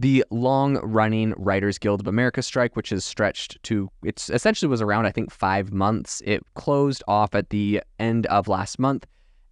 the long running Writers Guild of America strike, which is stretched to, it's essentially was around, I think, five months. It closed off at the end of last month.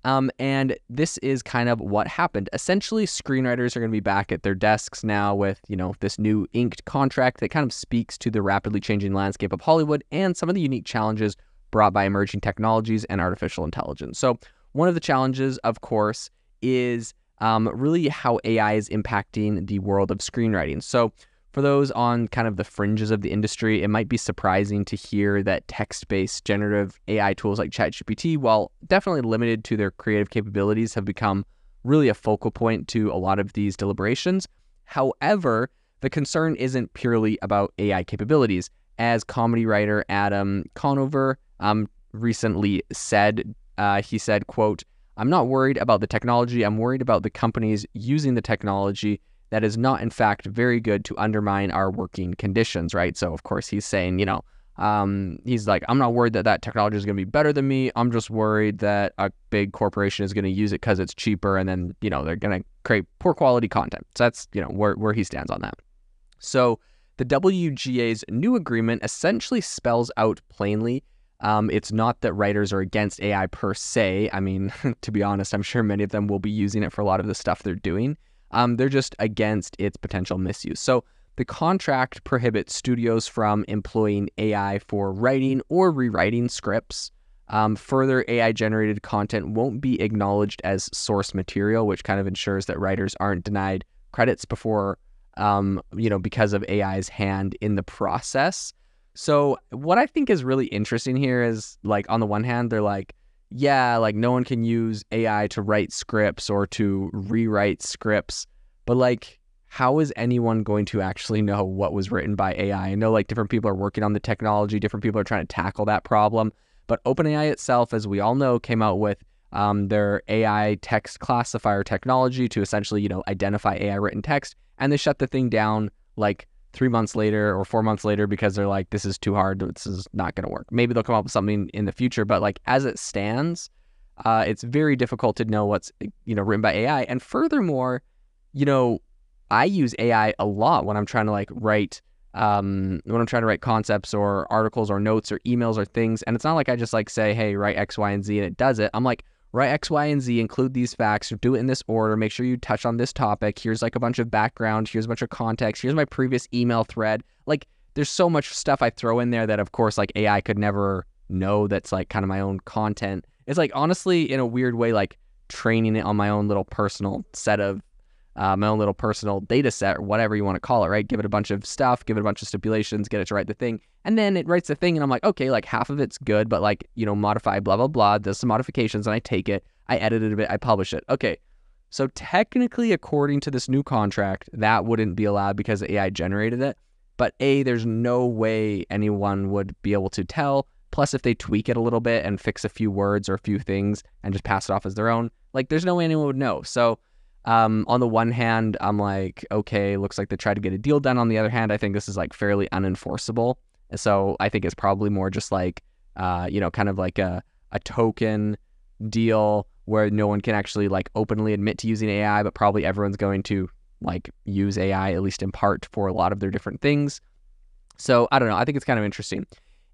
Um, and this is kind of what happened. Essentially, screenwriters are going to be back at their desks now with, you know, this new inked contract that kind of speaks to the rapidly changing landscape of Hollywood and some of the unique challenges brought by emerging technologies and artificial intelligence. So, one of the challenges, of course, is um, really how AI is impacting the world of screenwriting. So, for those on kind of the fringes of the industry, it might be surprising to hear that text based generative AI tools like ChatGPT, while definitely limited to their creative capabilities, have become really a focal point to a lot of these deliberations. However, the concern isn't purely about AI capabilities. As comedy writer Adam Conover um, recently said, uh, he said, quote, I'm not worried about the technology. I'm worried about the companies using the technology that is not, in fact, very good to undermine our working conditions, right? So, of course, he's saying, you know, um, he's like, I'm not worried that that technology is going to be better than me. I'm just worried that a big corporation is going to use it because it's cheaper, and then you know they're going to create poor quality content. So that's you know where where he stands on that. So the WGA's new agreement essentially spells out plainly. Um, it's not that writers are against AI per se. I mean, to be honest, I'm sure many of them will be using it for a lot of the stuff they're doing. Um, they're just against its potential misuse. So the contract prohibits studios from employing AI for writing or rewriting scripts. Um, further, AI generated content won't be acknowledged as source material, which kind of ensures that writers aren't denied credits before, um, you know, because of AI's hand in the process. So, what I think is really interesting here is like, on the one hand, they're like, yeah, like no one can use AI to write scripts or to rewrite scripts, but like, how is anyone going to actually know what was written by AI? I know like different people are working on the technology, different people are trying to tackle that problem, but OpenAI itself, as we all know, came out with um, their AI text classifier technology to essentially, you know, identify AI written text, and they shut the thing down like three months later or four months later because they're like, this is too hard. This is not going to work. Maybe they'll come up with something in the future, but like as it stands, uh, it's very difficult to know what's you know written by AI. And furthermore, you know, I use AI a lot when I'm trying to like write um, when I'm trying to write concepts or articles or notes or emails or things. And it's not like I just like say, hey, write X, Y, and Z, and it does it. I'm like, write X, Y, and Z, include these facts, do it in this order, make sure you touch on this topic. Here's like a bunch of background, here's a bunch of context, here's my previous email thread. Like there's so much stuff I throw in there that of course like AI could never know that's like kind of my own content. It's like honestly in a weird way like training it on my own little personal set of uh, my own little personal data set or whatever you want to call it, right? Give it a bunch of stuff, give it a bunch of stipulations, get it to write the thing. And then it writes the thing, and I'm like, okay, like half of it's good, but like, you know, modify, blah, blah, blah, does some modifications, and I take it, I edit it a bit, I publish it. Okay. So technically, according to this new contract, that wouldn't be allowed because AI generated it. But A, there's no way anyone would be able to tell. Plus, if they tweak it a little bit and fix a few words or a few things and just pass it off as their own, like there's no way anyone would know. So um, on the one hand, I'm like, okay, looks like they tried to get a deal done. On the other hand, I think this is like fairly unenforceable. So I think it's probably more just like, uh, you know, kind of like a, a token deal where no one can actually like openly admit to using AI, but probably everyone's going to like use AI at least in part for a lot of their different things. So I don't know. I think it's kind of interesting.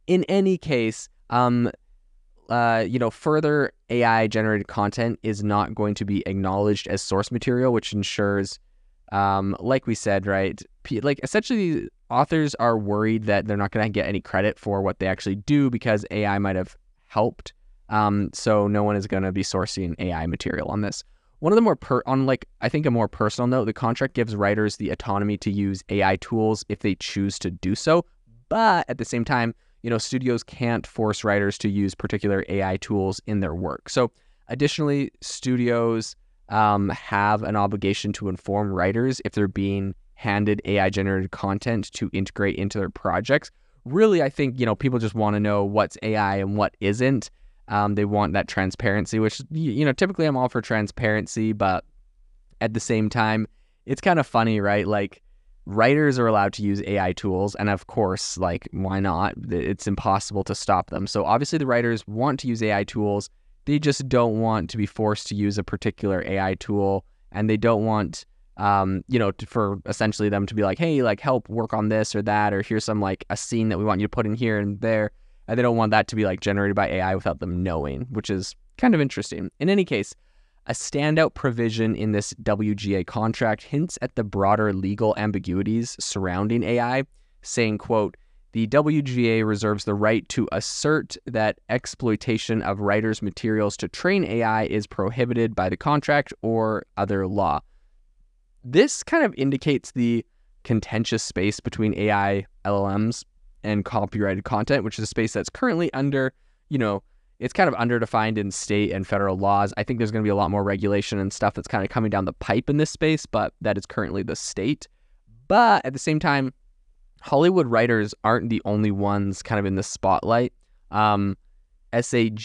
In any case, um, uh, you know, further AI generated content is not going to be acknowledged as source material, which ensures, um, like we said, right? Like essentially, authors are worried that they're not going to get any credit for what they actually do because AI might have helped. Um, so no one is going to be sourcing AI material on this. One of the more per on like I think a more personal note, the contract gives writers the autonomy to use AI tools if they choose to do so, but at the same time, you know, studios can't force writers to use particular AI tools in their work. So, additionally, studios um, have an obligation to inform writers if they're being handed AI generated content to integrate into their projects. Really, I think, you know, people just want to know what's AI and what isn't. Um, they want that transparency, which, you know, typically I'm all for transparency, but at the same time, it's kind of funny, right? Like, writers are allowed to use AI tools. And of course, like, why not? It's impossible to stop them. So obviously, the writers want to use AI tools. They just don't want to be forced to use a particular AI tool. And they don't want um, you know, for essentially them to be like, hey, like help work on this or that, or here's some like a scene that we want you to put in here and there. And they don't want that to be like generated by AI without them knowing, which is kind of interesting. In any case, a standout provision in this WGA contract hints at the broader legal ambiguities surrounding AI, saying, quote, the WGA reserves the right to assert that exploitation of writers' materials to train AI is prohibited by the contract or other law. This kind of indicates the contentious space between AI LLMs and copyrighted content, which is a space that's currently under, you know, it's kind of underdefined in state and federal laws. I think there's going to be a lot more regulation and stuff that's kind of coming down the pipe in this space, but that is currently the state. But at the same time, Hollywood writers aren't the only ones kind of in the spotlight. Um, SAG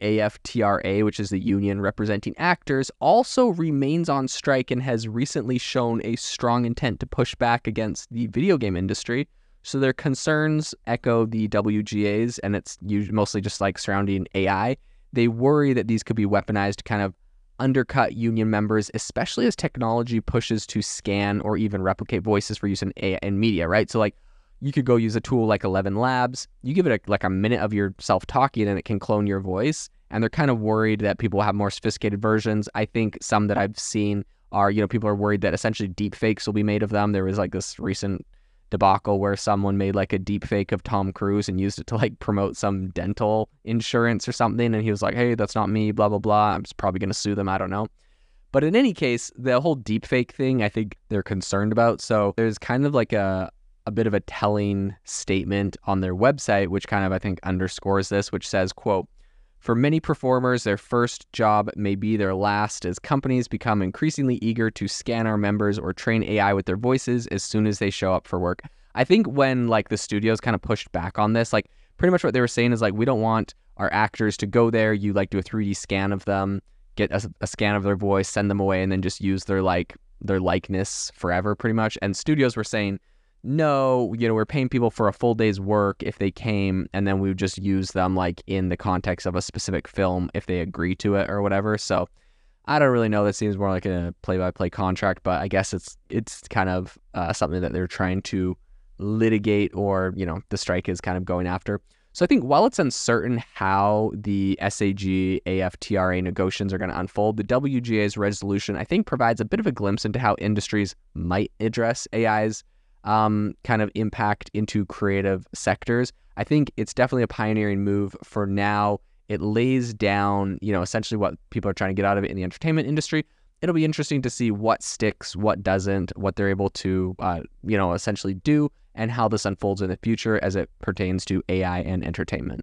AFTRA, which is the union representing actors, also remains on strike and has recently shown a strong intent to push back against the video game industry. So their concerns echo the WGA's, and it's mostly just like surrounding AI. They worry that these could be weaponized to kind of undercut union members, especially as technology pushes to scan or even replicate voices for use in AI in media, right? So like you could go use a tool like Eleven Labs. You give it a, like a minute of yourself talking, and it can clone your voice. And they're kind of worried that people have more sophisticated versions. I think some that I've seen are, you know, people are worried that essentially deep fakes will be made of them. There was like this recent debacle where someone made like a deep fake of Tom Cruise and used it to like promote some dental insurance or something. And he was like, hey, that's not me, blah, blah, blah. I'm probably going to sue them. I don't know. But in any case, the whole deep fake thing, I think they're concerned about. So there's kind of like a, a bit of a telling statement on their website, which kind of, I think, underscores this, which says, quote, for many performers, their first job may be their last as companies become increasingly eager to scan our members or train AI with their voices as soon as they show up for work. I think when like the studios kind of pushed back on this, like pretty much what they were saying is like we don't want our actors to go there, you like do a 3D scan of them, get a, a scan of their voice, send them away and then just use their like their likeness forever pretty much. And studios were saying no, you know, we're paying people for a full day's work if they came, and then we would just use them like in the context of a specific film if they agree to it or whatever. So I don't really know. That seems more like a play-by-play contract, but I guess it's it's kind of uh, something that they're trying to litigate, or you know, the strike is kind of going after. So I think while it's uncertain how the SAG AFTRA negotiations are going to unfold, the WGA's resolution I think provides a bit of a glimpse into how industries might address AI's um, kind of impact into creative sectors. I think it's definitely a pioneering move for now. It lays down, you know, essentially what people are trying to get out of it in the entertainment industry. It'll be interesting to see what sticks, what doesn't, what they're able to, uh, you know, essentially do, and how this unfolds in the future as it pertains to AI and entertainment.